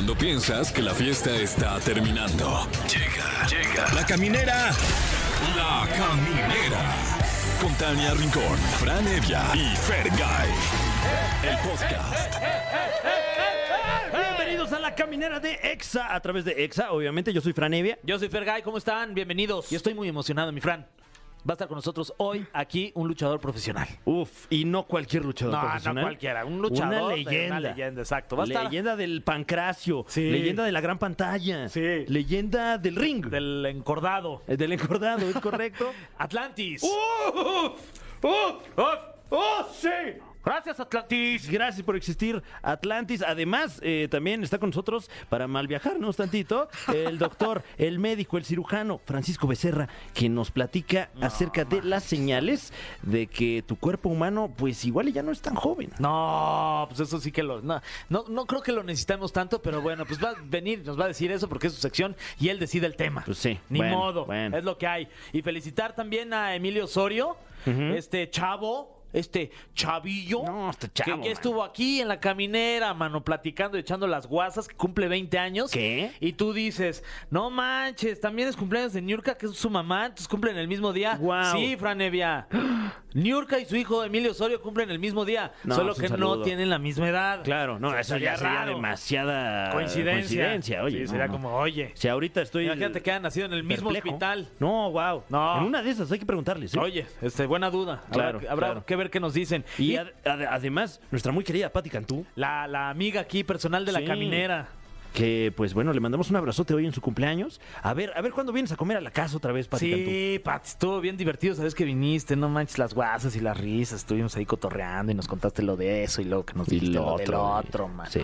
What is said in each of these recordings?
Cuando piensas que la fiesta está terminando. Llega, llega. La caminera. La caminera. Con Tania Rincón, Fran Evia y Fergay. El podcast. Bienvenidos a la caminera de EXA a través de EXA. Obviamente, yo soy Franevia. Yo soy Fergay, ¿cómo están? Bienvenidos. Y estoy muy emocionado, mi Fran. Va a estar con nosotros hoy aquí un luchador profesional. Uf, y no cualquier luchador No, profesional. no cualquiera, un luchador Una leyenda. una leyenda, exacto. Va a estar- leyenda del pancracio. Sí. Leyenda de la gran pantalla. Sí. Leyenda del ring. Del encordado. Eh, del encordado, ¿es correcto? Atlantis. ¡Uf! ¡Uf! ¡Uf! ¡Oh, sí! Gracias, Atlantis. Gracias por existir, Atlantis. Además, eh, también está con nosotros para mal viajarnos tantito el doctor, el médico, el cirujano Francisco Becerra, que nos platica acerca de las señales de que tu cuerpo humano, pues igual ya no es tan joven. No, pues eso sí que lo. No, no, no creo que lo necesitamos tanto, pero bueno, pues va a venir, nos va a decir eso porque es su sección y él decide el tema. Pues sí, Ni bueno, modo. bueno. Es lo que hay. Y felicitar también a Emilio Osorio, este chavo. Este chavillo No, este que- chavo, que, mano. estuvo aquí en la caminera, mano, platicando y echando las guasas, que cumple 20 años. ¿Qué? Y tú dices, no manches, también es cumpleaños de Niurka, que es su mamá, entonces cumplen el mismo día. Guau. Sí, Franevia. Niurka y su hijo Emilio Osorio cumplen el mismo día, No, solo que saludo. no tienen la misma edad. Claro, no, eso ya sería raro. demasiada coincidencia. coincidencia, oye. Sí, no, sería como, oye. Si ahorita estoy. Imagínate que han nacido en el mismo perplejo. hospital. No, wow. No. En una de esas hay que preguntarles. ¿eh? Oye, este, buena duda. Habrá Claro, Habrá, claro. que ver qué nos dicen. Y Y ad- ad- además, nuestra muy querida Patti Cantú, la, la amiga aquí personal de Sí. la caminera. que pues bueno, le mandamos un abrazote hoy en su cumpleaños. A ver, a ver cuándo vienes a comer a la casa otra vez, Cantú. Sí, Pat, estuvo bien divertido, sabes que viniste, no manches las guasas y las risas, estuvimos ahí cotorreando y nos contaste lo de eso y luego que nos Y dijiste lo lo, del otro, otro, man. Sí.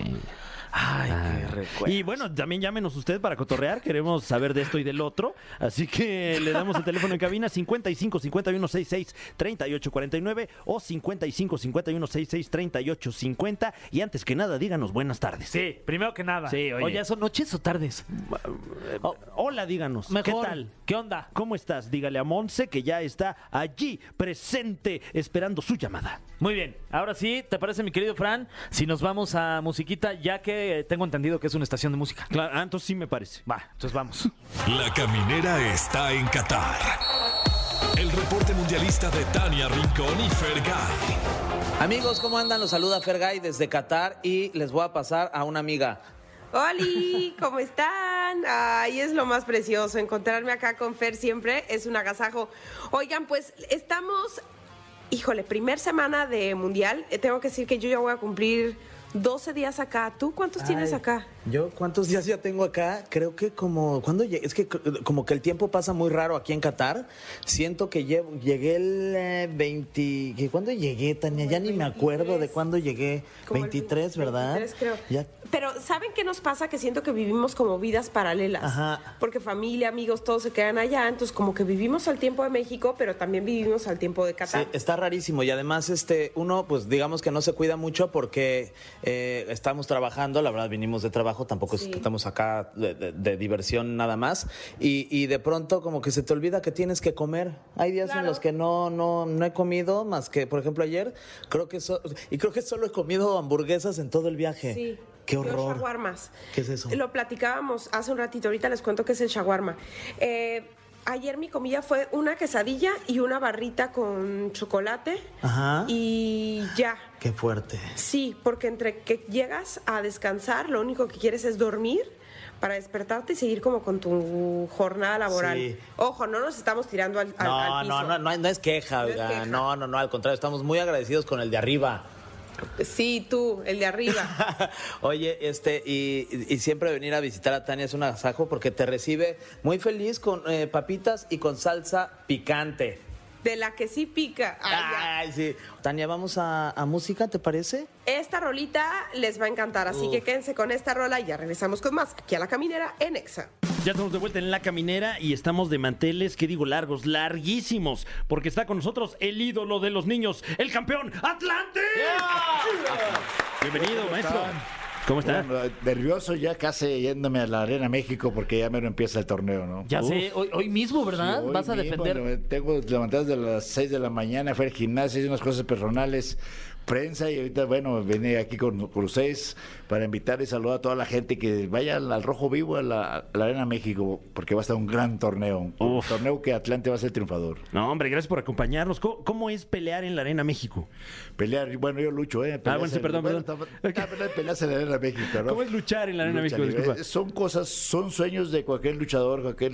Ay, Ah. qué recuerdo. Y bueno, también llámenos usted para cotorrear. Queremos saber de esto y del otro. Así que le damos el teléfono en cabina 55 51 66 38 49 o 55 51 66 38 50. Y antes que nada, díganos buenas tardes. Sí, primero que nada. Sí, oye. ¿son noches o tardes? Oh, Hola, díganos. mejor. ¿Qué tal? ¿Qué onda? ¿Cómo estás? Dígale a Monse que ya está allí, presente, esperando su llamada. Muy bien, ahora sí, ¿te parece mi querido Fran? Si nos vamos a musiquita, ya que tengo entendido que es una estación de música. Claro, ah, entonces sí me parece. Va, entonces vamos. La caminera está en Qatar. El reporte mundialista de Tania Rincón y Fergay. Amigos, ¿cómo andan? Los saluda Fergay desde Qatar y les voy a pasar a una amiga. ¡Holi! ¿Cómo están? Ay, es lo más precioso. Encontrarme acá con Fer siempre es un agasajo. Oigan, pues estamos, híjole, primer semana de Mundial. Eh, Tengo que decir que yo ya voy a cumplir 12 días acá. ¿Tú cuántos tienes acá? Yo, ¿cuántos días ya tengo acá? Creo que como, ¿cuándo llegué? Es que como que el tiempo pasa muy raro aquí en Qatar. Siento que llevo- llegué el eh, 20, ¿que ¿cuándo llegué, Tania? Como Ya ni me acuerdo de 23. cuándo llegué. Como el 23, ¿verdad? 23, creo. Ya, Pero ¿saben qué nos pasa? Que siento que vivimos como vidas paralelas. Ajá. Porque familia, amigos, todos se quedan allá. Entonces como que vivimos al tiempo de México, pero también vivimos al tiempo de Qatar. Sí, está rarísimo y además este uno pues digamos que no se cuida mucho porque eh, estamos trabajando, la verdad vinimos de trabajo, tampoco es Sí. que estamos acá de, de- de diversión nada más y, y de pronto como que se te olvida que tienes que comer. Hay días en los que no no no he comido más que por ejemplo ayer creo que so- y creo que solo he comido hamburguesas en todo el viaje. Sí. Qué horror. shawarmas. ¿Qué es eso? Lo platicábamos hace un ratito, ahorita les cuento qué es el shawarma. Eh, ayer mi comida fue una quesadilla y una barrita con chocolate. Ajá. Y ya. Qué fuerte. Sí, porque entre que llegas a descansar, lo único que quieres es dormir para despertarte y seguir como con tu jornada laboral. Sí. Ojo, no nos estamos tirando al, al- No, al piso. no, no, no, no es queja, No es queja. no, no, no, al contrario, estamos muy agradecidos con el de arriba. Sí, tú, el de arriba. Oye, este, y, y siempre venir a visitar a Tania es un agasajo porque te recibe muy feliz con eh, papitas y con salsa picante. de la que sí pica. Ay. Ay, sí. Tania, vamos a, a música, ¿te parece? Esta rolita les va a encantar, así que quédense con esta rola y ya regresamos con más aquí a la caminera en Exa. Ya estamos de vuelta en la caminera y estamos de manteles, ¿qué digo? Largos, larguísimos, porque está con nosotros el ídolo de los niños, el campeón Atlante. Bienvenido, maestro. ¿Cómo está? Bueno, nervioso ya casi yéndome a la Arena México porque ya me empieza el torneo, ¿no? Ya Uf. sé, hoy, hoy mismo, ¿verdad? Sí, hoy Vas a mismo, defender. tengo levantadas de las 6 de la mañana, fui al gimnasio, hice unas cosas personales prensa y ahorita, bueno, vine aquí con, con ustedes para invitar y saludar a toda la gente que vaya al, Rojo Vivo, a la, a la Arena México, porque va a estar un gran torneo. Un Uf. torneo que Atlante va a ser triunfador. No, hombre, gracias por acompañarnos. ¿Cómo, cómo es pelear en la Arena México? Pelear, bueno, yo lucho, ¿eh? Ah, bueno, sí, perdón, perdón. perdón. Peleas en la Arena México, ¿no? ¿Cómo es luchar en la Arena Lucha México? libre. Son cosas, son sueños de cualquier luchador, cualquier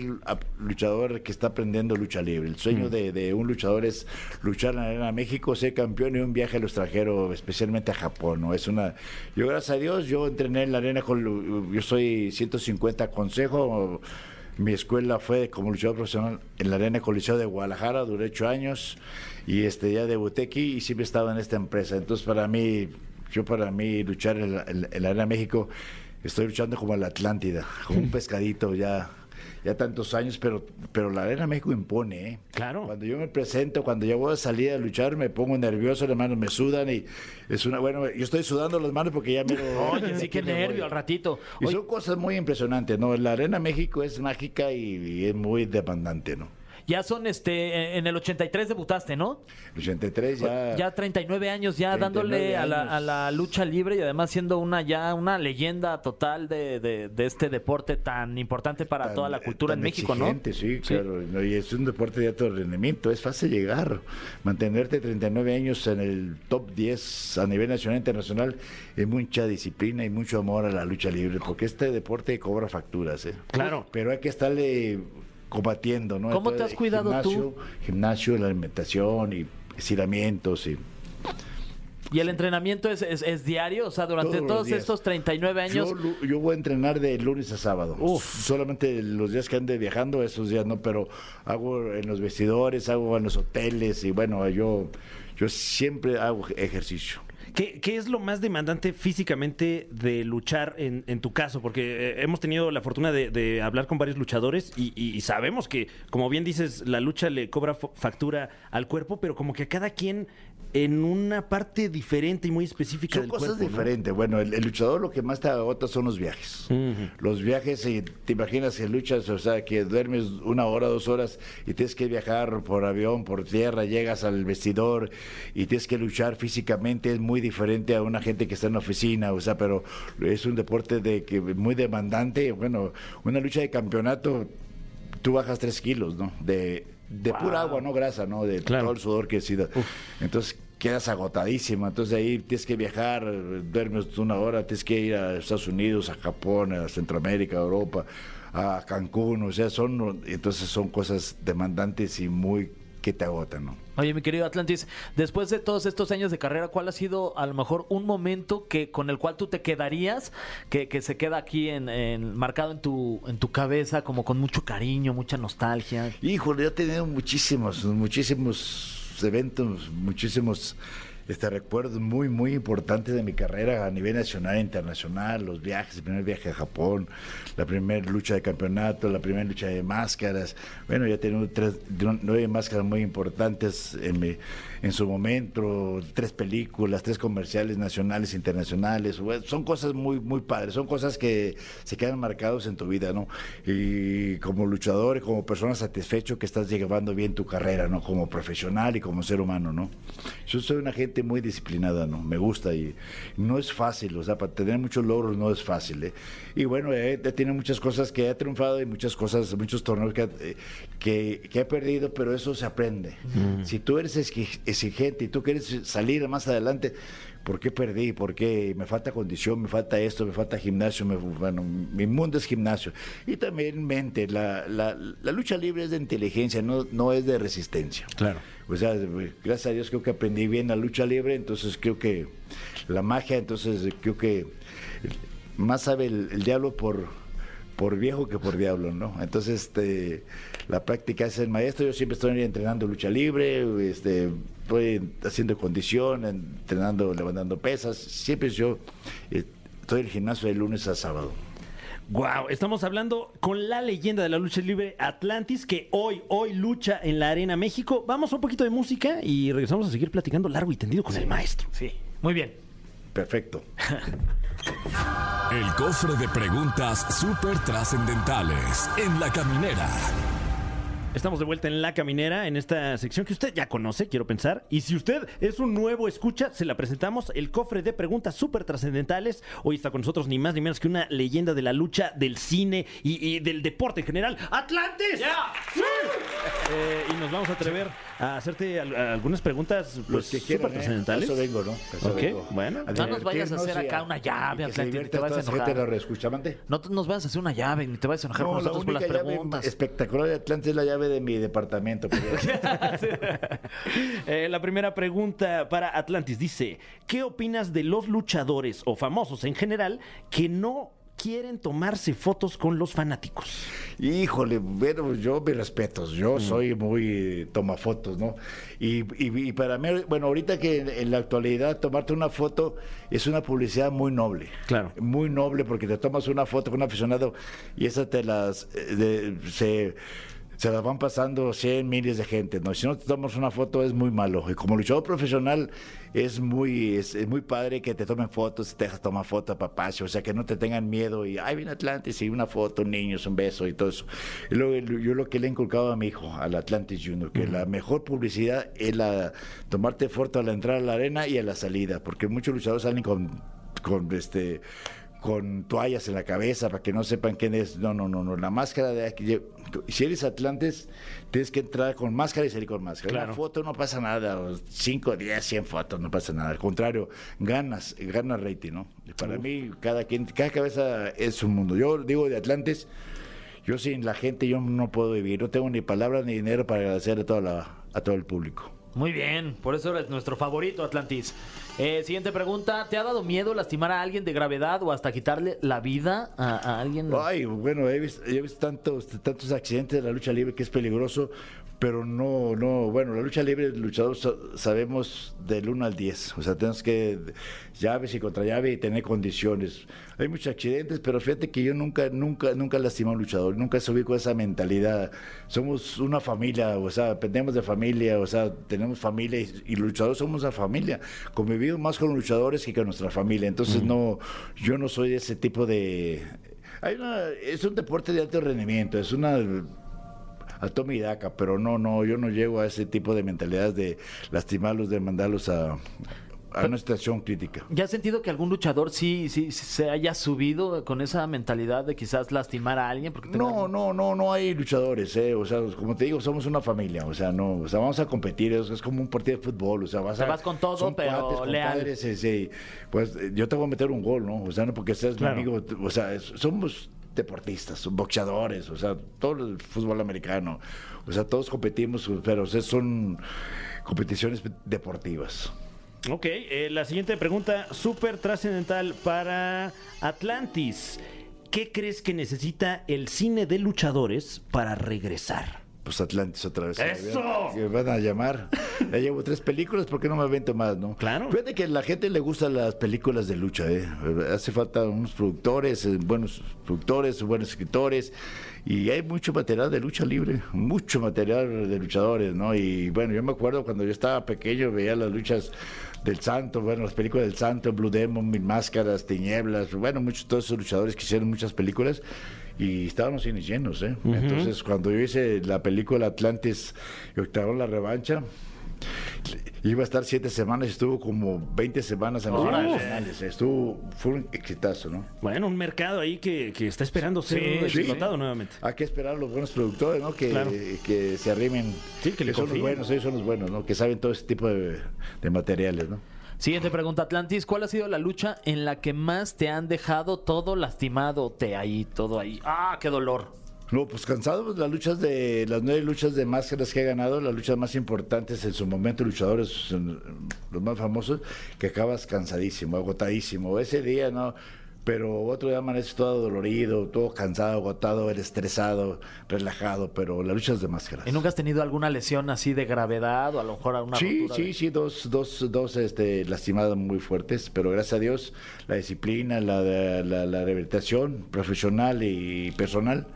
luchador que está aprendiendo lucha libre. El Mm. sueño de, de un luchador es luchar en la Arena México, ser campeón y un viaje al extranjero, especialmente a Japón. ¿no? Es una, yo gracias a Dios, yo entrené en la arena con, yo soy 150 consejo. Mi escuela fue como luchador profesional en la Arena Coliseo de Guadalajara, duré ocho años y este ya debuté aquí y siempre estaba en esta empresa. Entonces para mí, yo para mí luchar en la, en- en la Arena México, estoy luchando como la Atlántida, como un pescadito ya, ya tantos años, pero, pero la Arena México impone. ¿eh? Claro. Cuando yo me presento, cuando yo voy a salir a luchar, me pongo nervioso, las manos me sudan y es una, bueno, yo estoy sudando las manos porque ya me Oye, sí, qué nervio al ratito. y Oye, son cosas muy impresionantes, ¿no? La Arena México es mágica y, y es muy demandante, ¿no? Ya son, este, en el 83 debutaste, ¿no? El 83 ya... Ya 39 años ya 39 dándole a la, años. a la lucha libre y además siendo una ya una leyenda total de, de- de este deporte tan importante para tan- toda la cultura tan en México, ¿no? exigente, Sí, claro. ¿no? Y es un deporte de alto rendimiento. Es fácil llegar. Mantenerte 39 años en el top 10 a nivel nacional e internacional es mucha disciplina y mucho amor a la lucha libre, porque este deporte cobra facturas, ¿eh? Claro. Pero hay que estarle combatiendo, ¿no? ¿Cómo te has cuidado tú? gimnasio, Gimnasio, la alimentación y estiramientos y... Y el entrenamiento es, es- es diario, o sea, durante Todos todos estos 39 años. Yo, yo voy a entrenar de lunes a sábado. Solamente los días que ande viajando, esos días no, pero hago en los vestidores, hago en los hoteles y bueno, yo, yo siempre hago ejercicio. ¿Qué, qué es lo más demandante físicamente de luchar en, tu caso? Porque eh, hemos tenido la fortuna de, hablar con varios luchadores y, sabemos que, como bien dices, la lucha le cobra factura al cuerpo, pero como que a cada quien en una parte diferente y muy específica Son del cosas cuerpo. ¿no? diferentes. Bueno, el, el luchador lo que más te agota son los viajes. Los viajes, y te imaginas que luchas, o sea, que duermes una hora, dos horas y tienes que viajar por avión, por tierra, llegas al vestidor y tienes que luchar físicamente, es muy diferente a una gente que está en la oficina, o sea, pero es un deporte de que muy demandante. Bueno, una lucha de campeonato, tú bajas tres kilos, ¿no? De, de pura agua, no grasa, ¿no? De Claro. todo el sudor que sí. Entonces quedas agotadísima. Entonces ahí tienes que viajar, duermes una hora, tienes que ir a Estados Unidos, a Japón, a Centroamérica, a Europa, a Cancún. O sea, son entonces son cosas demandantes y muy que te agotan, ¿no? Oye, mi querido Atlantis, después de todos estos años de carrera, ¿cuál ha sido a lo mejor un momento que con el cual tú te quedarías, que, que se queda aquí en, en- marcado en tu, en tu cabeza, como con mucho cariño, mucha nostalgia? Híjole, yo he tenido muchísimos, muchísimos eventos, muchísimos este, recuerdos muy, muy importantes de mi carrera a nivel nacional e internacional, los viajes, el primer viaje a Japón, la primera lucha de campeonato, la primera lucha de máscaras. Bueno, ya he tenido tres, nueve máscaras muy importantes en, mi- en su momento, tres películas, tres comerciales nacionales internacionales. Son cosas muy, muy padres, son cosas que se quedan marcados en tu vida, ¿no? Y como luchador como persona satisfecho que estás llevando bien tu carrera, ¿no? Como profesional y como ser humano, ¿no? Yo soy una gente muy disciplinada, ¿no? Me gusta y no es fácil, o sea, para tener muchos logros no es fácil, ¿eh? Y bueno, he tenido muchas cosas que he triunfado y muchas cosas, muchos torneos que, eh, que, que he perdido, pero eso se aprende. Si tú eres exi- exigente y tú quieres salir más adelante, ¿por qué perdí? ¿Por qué me falta condición? ¿Me falta esto? ¿Me falta gimnasio? Me- bueno, mi mundo es gimnasio. Y también mente, la, la, la lucha libre es de inteligencia, no, no es de resistencia. Claro. O sea, gracias a Dios creo que aprendí bien la lucha libre, entonces creo que la magia, entonces creo que más sabe el, el diablo por, por viejo que por diablo, ¿no? Entonces, este, la práctica es el maestro, yo siempre estoy entrenando lucha libre, este, estoy haciendo condición, entrenando, levantando pesas, siempre yo eh, estoy en el gimnasio de lunes a sábado. Wow, estamos hablando con la leyenda de la lucha libre Atlantis que hoy, hoy lucha en la Arena México. Vamos a un poquito de música y regresamos a seguir platicando largo y tendido con el maestro. Sí, muy bien. Perfecto. El cofre de preguntas súper trascendentales en la caminera. Estamos de vuelta en La Caminera, en esta sección que usted ya conoce, quiero pensar. Y si usted es un nuevo escucha, se la presentamos el cofre de preguntas súper trascendentales. Hoy está con nosotros ni más ni menos que una leyenda de la lucha, del cine y, y del deporte en general, ¡Atlantis! ¡Sí! Eh, y nos vamos a atrever a hacerte al- algunas preguntas Los pues, que súper quieran, ¿eh? A trascendentales. Eso vengo, ¿no? A eso Ok, vengo. bueno. A No nos vayas a hacer y acá una llave, y que se Atlantis, te vas a toda esa gente enojar. No te- nos vas a hacer una llave, ni te vas a enojar con No, la nosotros por las llave preguntas. espectacular de Atlante es la llave de mi departamento. pero- Eh, la primera pregunta para Atlantis dice, ¿qué opinas de los luchadores o famosos en general que no quieren tomarse fotos con los fanáticos? Híjole, bueno, yo mis respetos, yo soy muy eh, tomafotos, ¿no? Y, y- y para mí, bueno, ahorita que en, en la actualidad tomarte una foto es una publicidad muy noble. Claro. Muy noble porque te tomas una foto con un aficionado y esa te las... eh, de- se, se las van pasando 100 miles de gente, ¿no? Si no te tomas una foto es muy malo. Y como luchador profesional es muy es, es muy padre que te tomen fotos, te dejas tomar foto, papacho, o sea, que no te tengan miedo y, ay, viene Atlantis y una foto, niños, un beso y todo eso. Y luego, yo lo que le he inculcado a mi hijo, al Atlantis Junior, que la mejor publicidad es la tomarte foto a la entrada a la arena y a la salida, porque muchos luchadores salen con, con este con toallas en la cabeza para que no sepan quién es. No, no, no, no. La máscara de aquí. Si eres Atlantes, tienes que entrar con máscara y salir con máscara. Claro. Una foto no pasa nada. 5, 10, 100 fotos no pasa nada. Al contrario, ganas, ganas rating, ¿no? Para mí, cada quien, cada cabeza es un mundo. Yo digo de Atlantes, yo sin la gente yo no puedo vivir. No tengo ni palabras ni dinero para agradecer a, toda la, a todo el público. Muy bien, por eso eres nuestro favorito, Atlantis. Eh, siguiente pregunta, ¿te ha dado miedo lastimar a alguien de gravedad o hasta quitarle la vida a, a alguien? Ay, bueno, he visto, he visto tantos, tantos accidentes de la lucha libre que es peligroso, pero no, no, bueno, la lucha libre, el luchador sa- sabemos del 1 al 10, o sea, tenemos que llaves y contra llave y tener condiciones. Hay muchos accidentes, pero fíjate que yo nunca, nunca, nunca lastimé a un luchador, nunca subí con esa mentalidad. Somos una familia, o sea, dependemos de familia, o sea, tenemos familia y, y luchadores somos una familia. Convivimos más con luchadores que con nuestra familia, entonces no, yo no soy ese tipo de... Hay una, es un deporte de alto rendimiento, es una a toma y daca, pero no, no, yo no llego a ese tipo de mentalidades de lastimarlos, de mandarlos a, a una situación crítica. ¿Ya has sentido que algún luchador sí, sí, se haya subido con esa mentalidad de quizás lastimar a alguien? Porque No, no, no, no hay luchadores, eh, o sea, como te digo, somos una familia, o sea, no, o sea, vamos a competir, es, es como un partido de fútbol, o sea, vas Te a, vas con todo, pero cuates, leal. compadres, sí, pues eh, yo te voy a meter un gol, ¿no? O sea, no porque seas Claro. mi amigo, o sea, somos deportistas, boxeadores, o sea, todo el fútbol americano, o sea, todos competimos, pero o son competiciones deportivas. Ok, eh, la siguiente pregunta, súper trascendental para Atlantis. ¿Qué crees que necesita el cine de luchadores para regresar? Pues Atlantis otra vez. ¡Eso! Que van a llamar. Ya llevo tres películas, ¿por qué no me avento más, no? Claro. Fíjate que a la gente le gustan las películas de lucha, ¿eh? Hace falta unos productores, eh, buenos productores, buenos escritores. Y hay mucho material de lucha libre, mucho material de luchadores, ¿no? Y bueno, yo me acuerdo cuando yo estaba pequeño, veía las luchas del Santo, bueno, las películas del Santo, Blue Demon, Mil Máscaras, Tinieblas, bueno, muchos, todos esos luchadores que hicieron muchas películas y estaban los cines llenos, ¿eh? Entonces, cuando yo hice la película Atlantis y Octavón la revancha, iba a estar siete semanas estuvo como 20 semanas en los Órale. nacionales. Estuvo, fue un exitazo, ¿no? Bueno, un mercado ahí que, que está esperando ser Sí, explotado nuevamente. Hay que esperar a los buenos productores, ¿no? Que, Claro. que se arrimen. Sí, que le son los buenos, ellos son los buenos, ¿no? Que saben todo ese tipo de, de materiales, ¿no? Siguiente pregunta, Atlantis, ¿cuál ha sido la lucha en la que más te han dejado todo lastimado? Te ahí, todo ahí. ¡Ah, qué dolor! No, pues cansado, pues, las luchas de, las nueve luchas de máscaras que he ganado, las luchas más importantes en su momento, luchadores, en- los más famosos, que acabas cansadísimo, agotadísimo. Ese día, ¿no? Pero otro día amaneces todo dolorido, todo cansado, agotado, eres estresado, relajado, pero las luchas de máscaras. ¿Y nunca has tenido alguna lesión así de gravedad o a lo mejor alguna Sí, sí, de- sí, dos, dos, dos este, lastimadas muy fuertes, pero gracias a Dios la disciplina, la, la, la rehabilitación profesional y personal,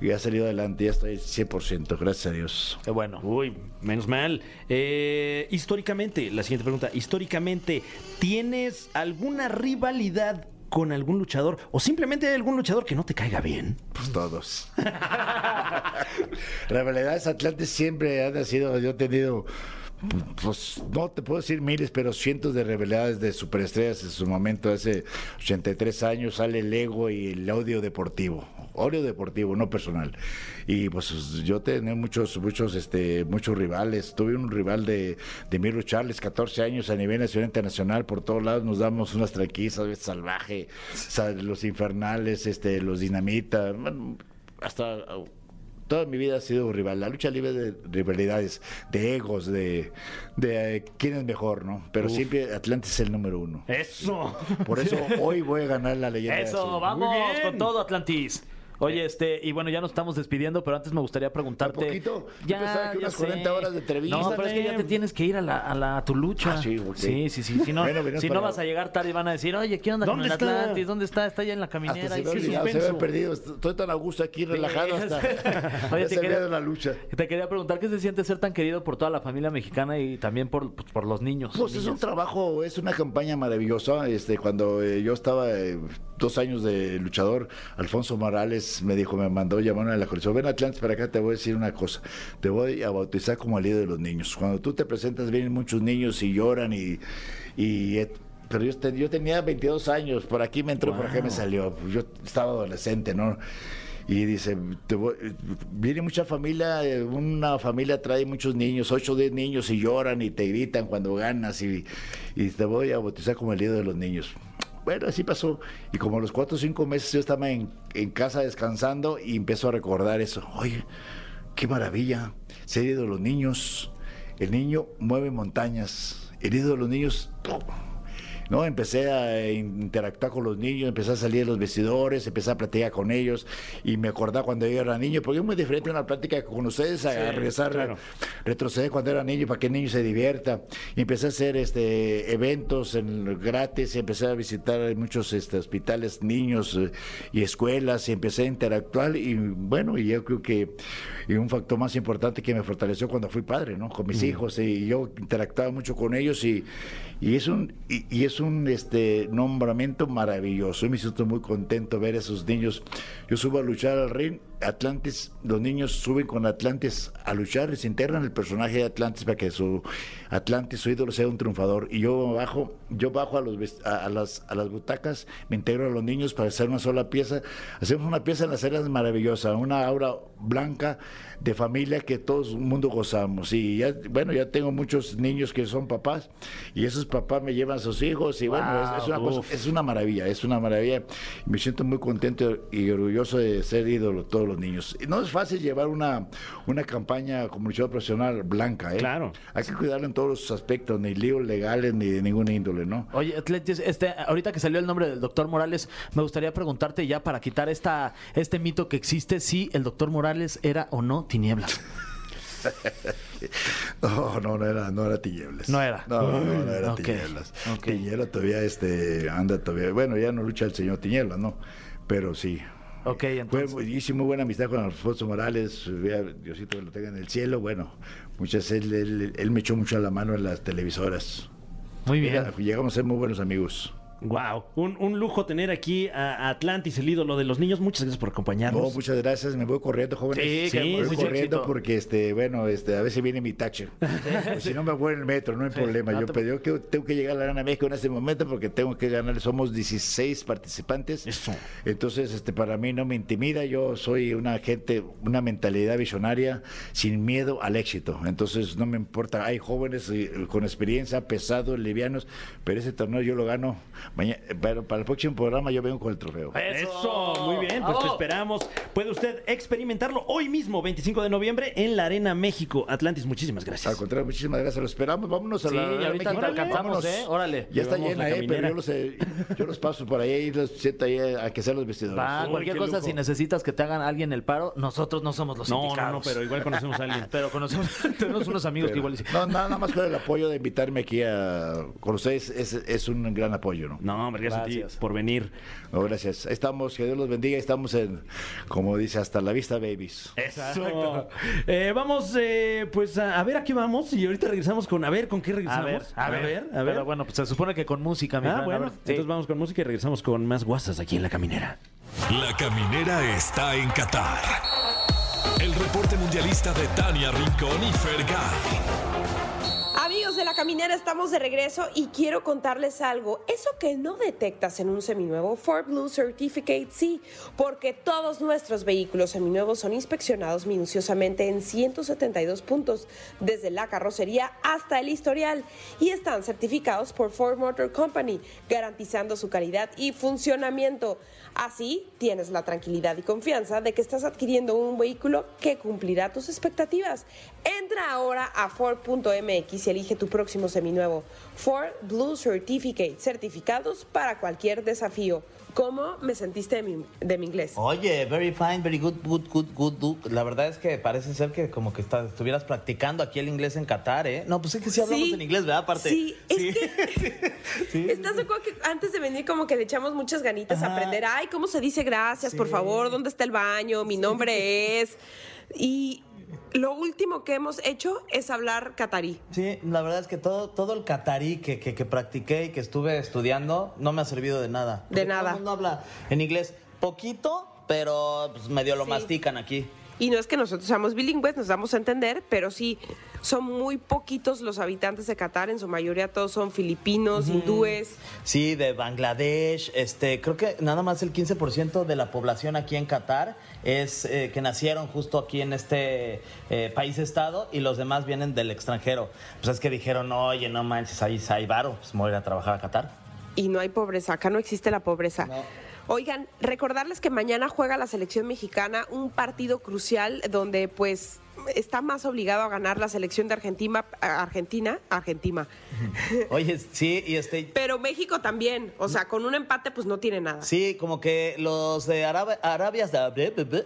y ha salido adelante, ya estoy 100%, gracias a Dios. Qué bueno. Uy, menos mal. Eh, históricamente, la siguiente pregunta. Históricamente, ¿tienes alguna rivalidad con algún luchador o simplemente algún luchador que no te caiga bien? Pues todos. Rivalidades Atlantes siempre han sido, yo he tenido, pues no te puedo decir miles, pero cientos de rivalidades de superestrellas en su momento. Hace 83 años sale el ego y el odio deportivo. Odio deportivo, no personal. Y pues yo tenía muchos, muchos, este, muchos rivales. Tuve un rival de, de Miro Charles, 14 años a nivel nacional e internacional. Por todos lados nos damos unas tranquilizas, salvaje, sa- los infernales, este, los dinamita. hasta toda mi vida ha sido rival. La lucha libre de rivalidades, de egos, de, de eh, quién es mejor, ¿no? Pero siempre Atlantis es el número uno. Eso. Por eso hoy voy a ganar la leyenda. de Eso, azul. vamos con todo, Atlantis. Oye, este, y bueno, ya nos estamos despidiendo, pero antes me gustaría preguntarte. ¿Un poquito? Yo pensaba que unas 40 horas de entrevista. No, pero es que ya te tienes que ir a la, a la tu lucha. Ah, sí, sí, sí, sí. Si no, Bueno, si no vas a llegar tarde y van a decir, oye, ¿qué onda con ¿Dónde el está? Atlantis? ¿Dónde está? Está allá en la Hasta caminera. se y me, olvidado, se me perdido. Estoy tan a gusto aquí, relajado hasta. Oye, ya te se quería- había la lucha. Te quería preguntar qué se siente ser tan querido por toda la familia mexicana y también por, pues, por los niños. Pues es un trabajo, es una campaña maravillosa. Este, cuando eh, yo estaba eh, dos años de luchador, Alfonso Morales me dijo, me mandó llamar a la coalición, ven Atlantis para acá, te voy a decir una cosa, te voy a bautizar como el líder de los niños. Cuando tú te presentas vienen muchos niños y lloran y, y eh, pero yo, yo tenía 22 años, por aquí me entró, por acá me salió. Yo estaba adolescente, ¿no? Y dice, te voy- viene mucha familia, eh, una familia trae muchos niños, 8 o 10 niños y lloran y te gritan cuando ganas y, y te voy a bautizar como el líder de los niños. Bueno, así pasó. Y como a los 4 o 5 meses yo estaba en, casa descansando y empezó a recordar eso. Oye, qué maravilla, ser de los niños. El niño mueve montañas. El los niños... ¿no? Empecé a interactuar con los niños, empecé a salir de los vestidores, empecé a platicar con ellos y me acordaba cuando yo era niño, porque es muy diferente una plática con ustedes a regresar, claro. retroceder cuando era niño para que el niño se divierta. Y empecé a hacer este eventos en, gratis, y empecé a visitar muchos este, hospitales, niños eh, y escuelas, y empecé a interactuar y bueno, y yo creo que y un factor más importante que me fortaleció cuando fui padre, ¿no? Con mis hijos y yo interactuaba mucho con ellos y, y es un y, y es un este nombramiento maravilloso. Y me siento muy contento ver a esos niños. Yo subo a luchar al ring, Atlantis, los niños suben con Atlantis a luchar, y se integran el personaje de Atlantis para que su Atlantis, su ídolo, sea un triunfador. Y yo bajo, yo bajo a los a, a las a las butacas, me integro a los niños para hacer una sola pieza. Hacemos una pieza en las ceras maravillosa, una aura blanca de familia que todo el mundo gozamos. Y ya, bueno, ya tengo muchos niños que son papás y esos papás me llevan a sus hijos y bueno, es, es una cosa- es una maravilla, es una maravilla. Me siento muy contento y orgulloso de ser ídolo todos los niños. Y no es fácil llevar una, una campaña como luchador profesional blanca, ¿eh? Claro. Hay que cuidarlo en todos los aspectos, ni líos legales ni de ninguna índole, ¿no? Oye, Atletis, este, ahorita que salió el nombre del doctor Morales, me gustaría preguntarte ya para quitar esta, este mito que existe, si el doctor Morales era o no tiniebla. No, no, no era, no era Tinieblas. No era. No, no, no era Ok, Tinieblas. ok. Tinieblas todavía este, anda todavía. Bueno, ya no lucha el señor Tinieblas, ¿no? Pero sí. Ok, Fue, entonces. hice muy buena amistad con Alfonso Morales, Diosito que lo tenga en el cielo. Bueno, muchas él, él, él me echó mucho la mano en las televisoras. Muy bien. Llegamos a ser muy buenos amigos. Wow, un, un lujo tener aquí a Atlantis, el ídolo de los niños. Muchas gracias por acompañarnos. No, muchas gracias, me voy corriendo, jóvenes. Sí, que me voy corriendo éxito. porque, este, bueno, este, a veces viene mi tache. Si no me voy en el metro, no hay problema. no Yo, te- yo que- tengo que llegar a la Arena México en este momento porque tengo que ganar. Somos 16 participantes. Eso. Entonces, este, para mí no me intimida. Yo soy una gente, una mentalidad visionaria sin miedo al éxito. Entonces, no me importa. Hay jóvenes eh, con experiencia, pesados, livianos, pero ese torneo yo lo gano. Mañana, pero para el próximo programa yo vengo con el trofeo. Eso, muy bien, pues te esperamos. Puede usted experimentarlo hoy mismo, 25 de noviembre, en la Arena México. Atlantis, muchísimas Al gracias. contrario, muchísimas gracias. Lo esperamos. Vámonos a Sí, la. Arena ahorita México. te alcanzamos, Vámonos. ¿eh? Órale. Ya está Llevamos llena, la eh, pero yo los, eh, yo los paso por ahí y los siento ahí a que sean los vestidores. Va, Uy, cualquier qué cosa, lujo. si necesitas que te hagan alguien el paro, nosotros no somos los No, no, indicados. no, pero igual conocemos a alguien. Pero conocemos, tenemos unos amigos que igual dicen, No, nada, nada más con el apoyo de invitarme aquí a, con ustedes es, es un gran apoyo, ¿no? No, hombre, gracias, a ti Gracias. por venir. No, gracias. Estamos, que Dios los bendiga. Estamos en, como dice, hasta la vista, babies. Eso. Eh, vamos, eh, pues a, a ver a qué vamos y ahorita regresamos con, a ver, ¿con qué A regresamos? ver, a ver, a ver. Pero bueno, pues se supone que con música, mi Ah, a bueno, ver, sí. entonces vamos con música y regresamos con más guasas aquí en La Caminera. La caminera está en Qatar. El reporte mundialista de Tania Rincón y Fergay. Caminera, estamos de regreso y quiero contarles algo. Eso que no detectas en un seminuevo Ford Blue Certificate, sí, porque todos nuestros vehículos seminuevos son inspeccionados minuciosamente en 172 puntos, desde la carrocería hasta el historial, y están certificados por Ford Motor Company, garantizando su calidad y funcionamiento. Así tienes la tranquilidad y confianza de que estás adquiriendo un vehículo que cumplirá tus expectativas. Entra ahora a Ford.mx y elige tu próximo seminuevo. Ford Blue Certificate, certificados para cualquier desafío. ¿Cómo me sentiste de mi, de mi inglés? Oye, very fine, very good, good, good, good, good. La verdad es que parece ser que como que está- estuvieras practicando aquí el inglés en Qatar, ¿eh? No, pues es que sí hablamos Sí. en inglés, ¿verdad? Aparte. Sí, es que ¿Estás de acuerdo que antes de venir como que le echamos muchas ganitas a Ajá. aprender? Ay, ¿cómo se dice gracias? Por favor, ¿dónde está el baño? Mi nombre es... Y lo último que hemos hecho es hablar catarí. Sí, la verdad es que todo, todo el catarí que, que, que practiqué y que estuve estudiando no me ha servido de nada. De Porque nada. Todo el mundo habla en inglés poquito, pero pues, medio lo Sí. mastican aquí. Y no es que nosotros seamos bilingües, nos damos a entender, pero sí, son muy poquitos los habitantes de Qatar, en su mayoría todos son filipinos, hindúes. Sí, de Bangladesh. Este, creo que nada más el 15% de la población aquí en Qatar es eh, que nacieron justo aquí en este eh, país-estado y los demás vienen del extranjero. Pues es que dijeron, oye, no manches, ahí hay varo, pues me voy a ir a trabajar a Qatar. Y no hay pobreza, acá no existe la pobreza. Oigan, recordarles que mañana juega la selección mexicana un partido crucial donde pues está más obligado a ganar la selección de Argentina, Argentina, Argentina. Oye, sí, y este, Pero México también, o sea, con un empate pues no tiene nada. Sí, como que los de Arabia, Arabia, Sa-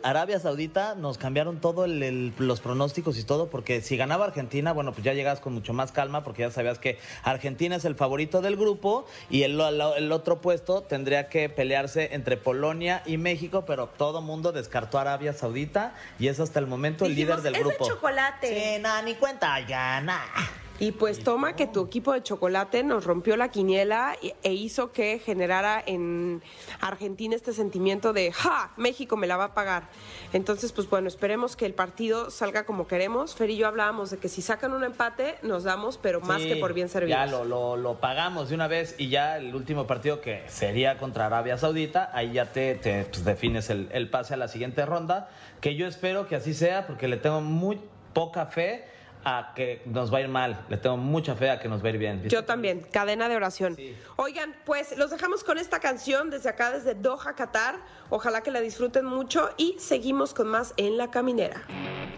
Arabia Saudita nos cambiaron todo el- el- los pronósticos y todo, porque si ganaba Argentina, bueno, pues ya llegas con mucho más calma, porque ya sabías que Argentina es el favorito del grupo y el, el otro puesto tendría que pelearse entre Polonia y México, pero todo mundo descartó a Arabia Saudita y es hasta el momento el Dijimos, líder del "Es de grupo. chocolate". Sí, nada, ni cuenta, ya, nada. Y pues toma que tu equipo de chocolate nos rompió la quiniela e hizo que generara en Argentina este sentimiento de ¡ja! México me la va a pagar. Entonces, pues bueno, esperemos que el partido salga como queremos. Fer y yo hablábamos de que si sacan un empate, nos damos, pero más Sí, que por bien servidos. Ya lo, lo, lo pagamos de una vez y ya el último partido que sería contra Arabia Saudita, ahí ya te, te, pues, defines el, el pase a la siguiente ronda, que yo espero que así sea porque le tengo muy poca fe a que nos va a ir mal, le tengo mucha fe a que nos va a ir bien. Yo también, cadena de oración. Sí. Oigan, pues los dejamos con esta canción desde acá, desde Doha, Qatar. Ojalá que la disfruten mucho y seguimos con más en La Caminera.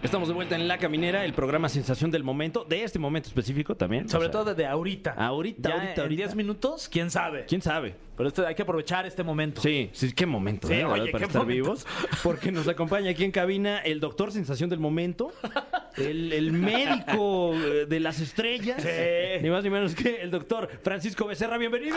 Estamos de vuelta en La Caminera, el programa Sensación del Momento, de este momento específico también. Sobre O sea, todo desde ahorita. Ahorita, Ya ahorita, en ahorita. 10 minutos, quién sabe. ¿Quién sabe? Pero esto hay que aprovechar este momento. Sí, sí, qué momento, Sí, ¿eh? Oye, para qué estar momento. vivos. Porque nos acompaña aquí en cabina el doctor Sensación del Momento, el, el médico eh, de las estrellas, Sí. ni más ni menos que el doctor Francisco Becerra. ¡Bienvenido!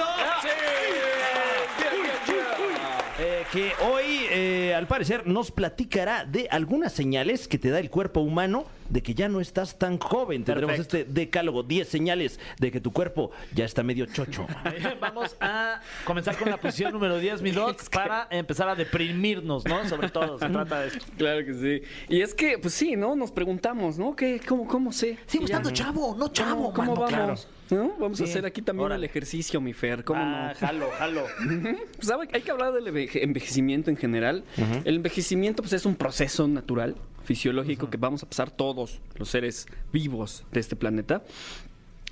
Eh, que hoy, eh, al parecer, nos platicará de algunas señales que te da el cuerpo humano de que ya no estás tan joven. Tendremos Perfecto. este decálogo, 10 señales de que tu cuerpo ya está medio chocho. Vamos a comenzar con la posición número 10, mi doc, para empezar a deprimirnos, ¿no? Sobre todo, se trata de esto. Claro que sí. Y es que, pues sí, ¿no? Nos preguntamos, ¿no? ¿Qué, cómo, ¿Cómo sé? Sigo Ya- estando chavo, no chavo, ¿Cómo, vamos? ¿No? Vamos a hacer aquí también Órale. el ejercicio, mi Fer. ¿Cómo Ah, no? jalo, jalo. Pues hay que hablar del enveje- envejecimiento en general. El envejecimiento pues, es un proceso natural, fisiológico, que vamos a pasar todos los seres vivos de este planeta.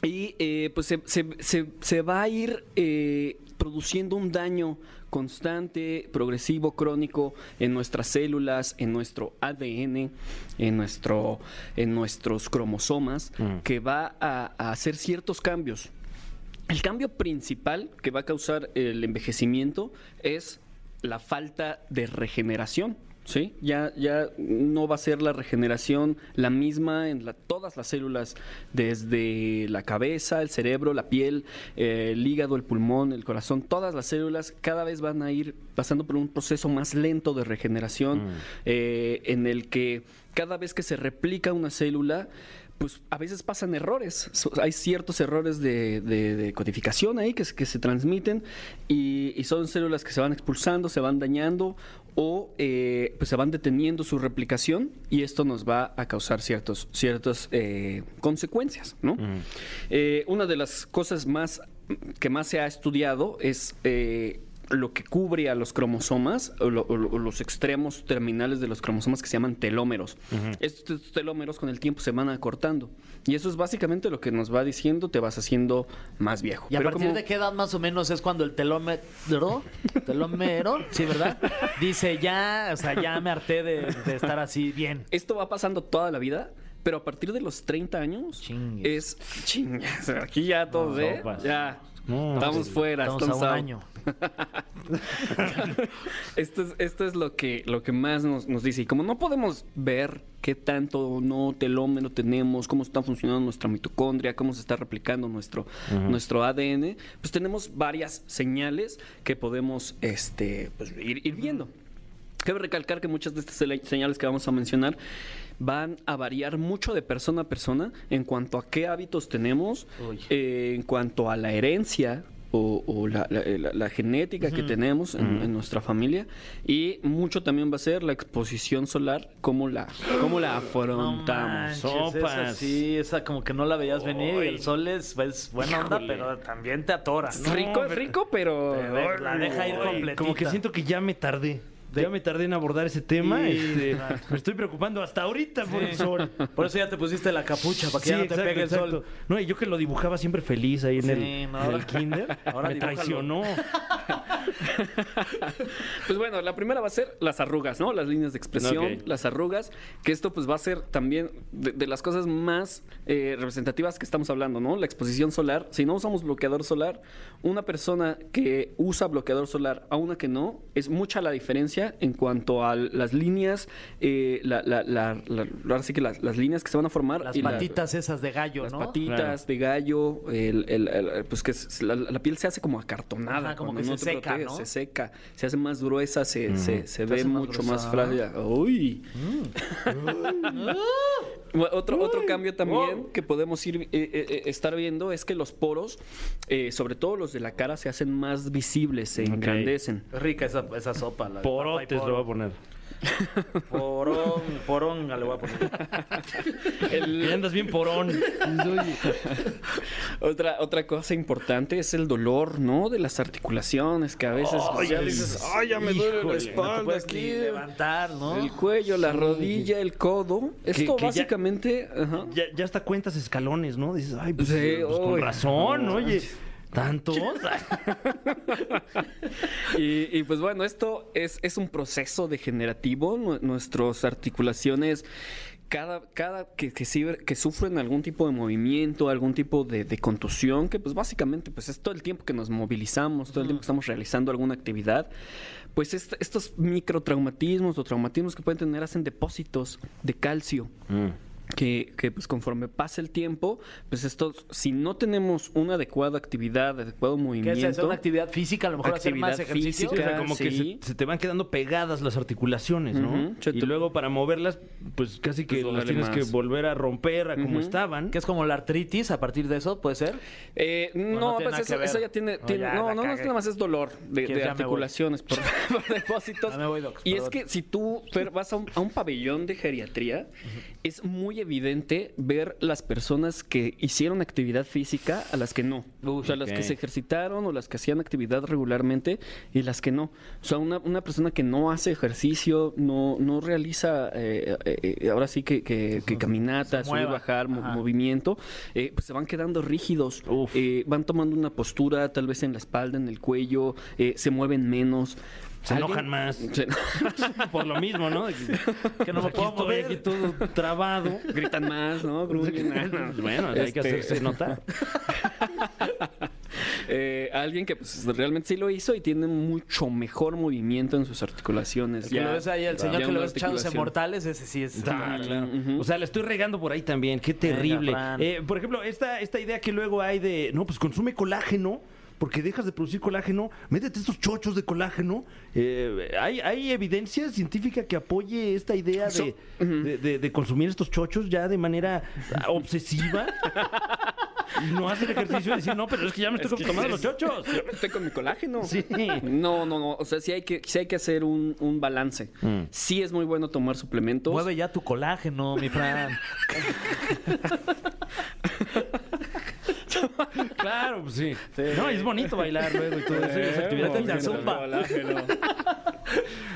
Y eh, pues se, se- se- se va a ir eh, produciendo un daño constante, progresivo, crónico en nuestras células, en nuestro ADN, en, nuestro, en nuestros cromosomas, que va a- a hacer ciertos cambios. El cambio principal que va a causar el envejecimiento es la falta de regeneración ¿sí? Ya, ya no va a ser la regeneración la misma en la- todas las células, desde la cabeza, el cerebro, la piel, eh, el hígado, el pulmón, el corazón, todas las células cada vez van a ir pasando por un proceso más lento de regeneración, eh, en el que cada vez que se replica una célula, pues a veces pasan errores. Hay ciertos errores de, de- de codificación ahí que, se- que se transmiten y, y son células que se van expulsando, se van dañando o eh, pues se van deteniendo su replicación y esto nos va a causar ciertos, ciertas eh, consecuencias. ¿no? Eh, una de las cosas más que más se ha estudiado es lo que cubre a los cromosomas o, lo- o lo- o los extremos terminales de los cromosomas que se llaman telómeros. Estos telómeros con el tiempo se van acortando y eso es básicamente lo que nos va diciendo te vas haciendo más viejo. ¿Y a Pero partir como- de qué edad más o menos es cuando el telómero, telómero, sí, ¿verdad? Dice, ya, o sea, ya me harté de, de estar así bien. Esto va pasando toda la vida, pero a partir de los 30 años Chingues. es chingas. Aquí ya todos, No, ¿eh? Ya. No, estamos fuera, Estamos a un año. Esto es, esto es lo que, lo que más nos, nos dice. Y como no podemos ver qué tanto no telómero tenemos, cómo está funcionando nuestra mitocondria, cómo se está replicando nuestro, nuestro ADN, pues tenemos varias señales que podemos este, pues, ir, ir viendo. Cabe recalcar que muchas de estas señales que vamos a mencionar van a variar mucho de persona a persona en cuanto a qué hábitos tenemos, eh, en cuanto a la herencia o, o la, la- la- la genética que tenemos en, en nuestra familia y mucho también va a ser la exposición solar, cómo la, cómo la No afrontamos. manches, esa sí, esa como que no la veías venir y el sol es, es buena onda, Híjole. pero también te atora. Es ¿no? rico, rico, pero... Pero la deja ir completita. Como que siento que ya me tardé. De- Ya me tardé en abordar ese tema. Sí, este, claro. me estoy preocupando hasta ahorita por el sol. Por eso ya te pusiste la capucha, para que Sí, ya no te exacto, pegue el exacto. sol. No, y yo que lo dibujaba siempre feliz ahí en, Sí, el, no, en el kinder. ahora me dibújalo. traicionó. Pues bueno, la primera va a ser las arrugas, ¿no? Las líneas de expresión, las arrugas, que esto pues va a ser también de, de las cosas más eh, representativas que estamos hablando, ¿no? La exposición solar. Si no usamos bloqueador solar, una persona que usa bloqueador solar a una que no, es mucha la diferencia en cuanto a las líneas, eh, la, la, la- la- ahora sí que las, las líneas que se van a formar. Las y la- patitas esas de gallo, las ¿no? patitas Claro. de gallo, el, el- el- pues que es- la, la piel se hace como acartonada. Ajá, como que no se seca, proteges, ¿no? Se seca, se hace más gruesa, se, se, se ve más mucho más gruesa. frágil. Uy. Bueno, otro, otro cambio también que podemos ir eh, eh, eh, estar viendo es que los poros, eh, sobre todo los de la cara, se hacen más visibles, se Ok. engrandecen. Es rica esa, esa sopa. La Porotes lo voy a poner. Porón, poronga le voy a poner. Y andas bien porón. Otra, otra cosa importante es el dolor, ¿no? De las articulaciones, que a veces pues, ya dices, ay, ya me duele la espalda No aquí. levantar, ¿no? El cuello, la rodilla, el codo. Esto que ya- básicamente. ajá. Ya, ya hasta cuentas escalones, ¿no? Dices, ay, pues, Sí, pues, con razón, oye. ¿Tantos? Y, y, pues bueno, esto es, es un proceso degenerativo. Nu- nuestras articulaciones, cada, cada que, que, que sufren algún tipo de movimiento, algún tipo de, de contusión, que pues básicamente pues es todo el tiempo que nos movilizamos, todo el tiempo que estamos realizando alguna actividad, pues est- estos microtraumatismos o traumatismos que pueden tener hacen depósitos de calcio. Que, que, pues conforme pasa el tiempo, pues esto, si no tenemos una adecuada actividad, adecuado ¿Qué movimiento, es eso? ¿Una actividad física? A lo mejor hacer más ejercicio. física. O sea, como que se, se te van quedando pegadas las articulaciones, ¿no? Y luego para moverlas, pues casi que Pues las tienes que volver a romper a como estaban. Que es como la artritis a partir de eso, ¿puede ser? Eh, no no, pues eso, eso ya tiene. No, tiene- ya no, no, no, es nada más es dolor de, articulaciones por, por depósitos. Ya me voy, Doc, y es que si tú vas a un, a un pabellón de geriatría, es muy evidente ver las personas que hicieron actividad física a las que no. o sea, las que se ejercitaron o las que hacían actividad regularmente y las que no. O sea, una, una persona que no hace ejercicio, no, no realiza, eh, eh, ahora sí que, que, que caminata, subir, bajar, Ajá. movimiento, eh, pues se van quedando rígidos, eh, van tomando una postura tal vez en la espalda, en el cuello, eh, se mueven menos. Se Alguien- enojan más. Se- Por lo mismo, ¿no? Que, Que no me puedo estoy mover. aquí todo trabado. gritan más, ¿no? Gruñen. bueno, hay que Este- hacerse notar. eh, alguien que pues, realmente sí lo hizo y tiene mucho mejor movimiento en sus articulaciones. El que ya- lo ves ahí, el señor que lo ves echándose mortales, ese sí es. Ah, claro. O sea, la estoy regando por ahí también. Qué terrible. Eh, por ejemplo, esta, esta idea que luego hay de, no, pues consume colágeno. Porque dejas de producir colágeno, métete estos chochos de colágeno. Eh, ¿hay, ¿Hay evidencia científica que apoye esta idea de, So- de- de- de consumir estos chochos ya de manera obsesiva? y no hacer ejercicio y decir, no, pero es que ya me estoy que tomando es- los chochos. Yo me estoy con mi colágeno. Sí. No, no, no. O sea, sí hay que, sí hay que hacer un, un balance. Mm. Sí es muy bueno tomar suplementos. Mueve ya tu colágeno, mi Fran. Claro, pues sí. No, y es bonito bailar luego y todo eso. y esa actividad Métete al física. Zumba.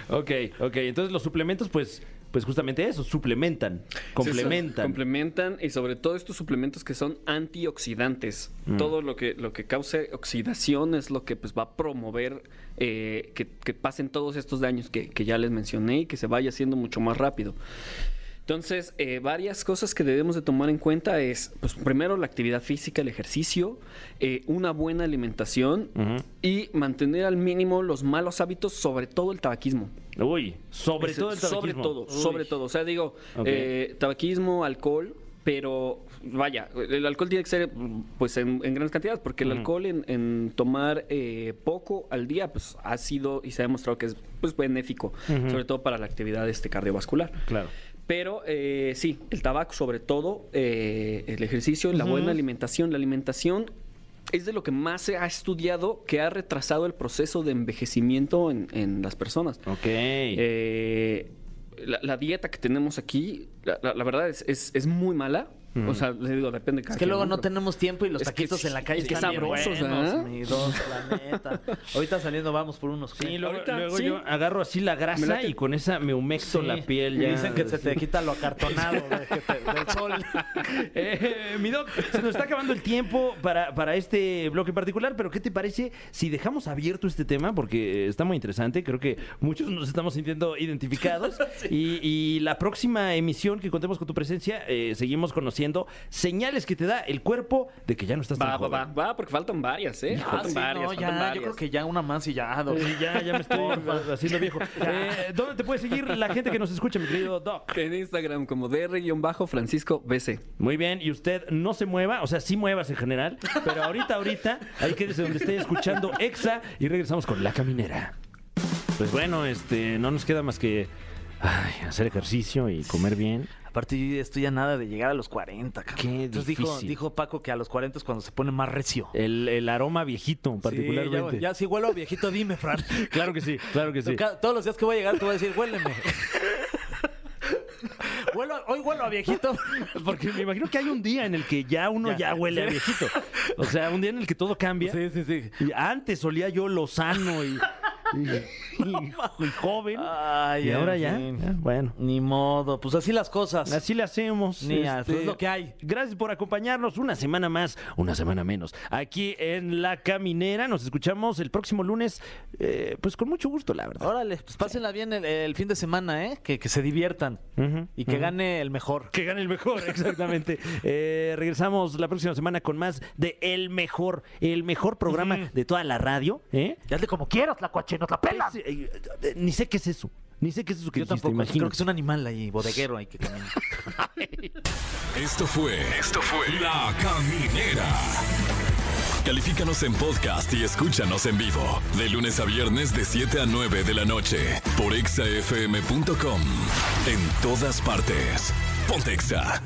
Ok, ok. Entonces los suplementos, pues, pues justamente eso, suplementan, complementan. Sí, sí, complementan y sobre todo estos suplementos que son antioxidantes. Mm. Todo lo que, lo que cause oxidación es lo que pues va a promover eh, que, que pasen todos estos daños que, que ya les mencioné y que se vaya haciendo mucho más rápido. Entonces, eh, varias cosas que debemos de tomar en cuenta es, pues primero la actividad física, el ejercicio, eh, una buena alimentación y mantener al mínimo los malos hábitos, sobre todo el tabaquismo. Uy, sobre todo el Sobre tabaquismo. todo, Uy. sobre todo. O sea, digo, eh, tabaquismo, alcohol, pero vaya, el alcohol tiene que ser pues en, en grandes cantidades, porque el alcohol en, en tomar eh, poco al día, pues ha sido y se ha demostrado que es pues benéfico, sobre todo para la actividad este, cardiovascular. Claro. Pero eh, sí, el tabaco sobre todo, eh, el ejercicio, la buena alimentación. La alimentación es de lo que más se ha estudiado que ha retrasado el proceso de envejecimiento en, en las personas. Ok. Eh, la, la dieta que tenemos aquí, la, la- la verdad es, es, es muy mala. O sea, le digo, depende de cada Es que luego no Pero- tenemos tiempo y los Es que taquitos sí, en la calle es que están sabrosos, buenos, ¿eh? mi dos, la neta. Ahorita saliendo vamos por unos. Sí, luego, Ahorita, luego sí. yo agarro así la grasa late. y con esa me humecto Sí. la piel Y ya. dicen que se te quita lo acartonado de que te- del sol. Eh, mi doc, se nos está acabando el tiempo para, para este bloque en particular, pero ¿qué te parece si dejamos abierto este tema? Porque está muy interesante, creo que muchos nos estamos sintiendo identificados. y, y la próxima emisión que contemos con tu presencia, eh, seguimos conociendo señales que te da el cuerpo de que ya no estás tan Va, va, joven. va, va, porque faltan varias, ¿eh? Ah, faltan sí, varias, no, faltan ya, yo varias. creo que ya una más y ya, doc. Sí, ya, ya me estoy haciendo viejo. Eh, ¿Dónde te puede seguir la gente que nos escucha, mi querido Doc? En Instagram como dr-francisco bc. Muy bien, y usted no se mueva, o sea, sí muevas en general, pero ahorita, ahorita, ahí quédese donde esté escuchando Exa y regresamos con La Caminera. Pues bueno, este, no nos queda más que ay, hacer ejercicio y comer bien. Aparte, yo estoy a nada de llegar a los 40, cabrón. Qué Entonces dijo, difícil. dijo Paco que a los 40 es cuando se pone más recio. El, el aroma viejito, particularmente. Ya, ya si huelo a viejito, dime, Fran. Claro que sí, claro que sí. Ca- Todos los días que voy a llegar te voy a decir, huéleme. Huelo a- hoy huelo a viejito. Porque me imagino que hay un día en el que ya uno ya, Ya. huele a viejito. O sea, un día en el que todo cambia. Sí, sí, sí. Y antes olía yo lozano y, y, y- y joven. Ay, y ahora ya, bueno. Ni modo, pues así las cosas. Así le hacemos. este, Ni pues es lo que hay. Gracias por acompañarnos una semana más, una semana menos. Aquí en La Caminera. Nos escuchamos el próximo lunes, eh, pues con mucho gusto, la verdad. Órale, pues pásenla bien el, el fin de semana, ¿eh? Que, que se diviertan y que gane el mejor. Que gane el mejor, exactamente. Eh, regresamos la próxima semana con más de El Mejor, el mejor programa de toda la radio. ¿eh? Ya como quieras, la coche, no te la pelan. Es, eh, eh, ni sé qué es eso. Ni sé qué es eso que Yo dijiste, tampoco, imagínate. creo que es un animal ahí, bodeguero ahí que camina. Esto fue. Esto fue. La Caminera. Califícanos en podcast y escúchanos en vivo. De lunes a viernes, de 7 a 9 de la noche. Por exafm.com. En todas partes. Pontexa.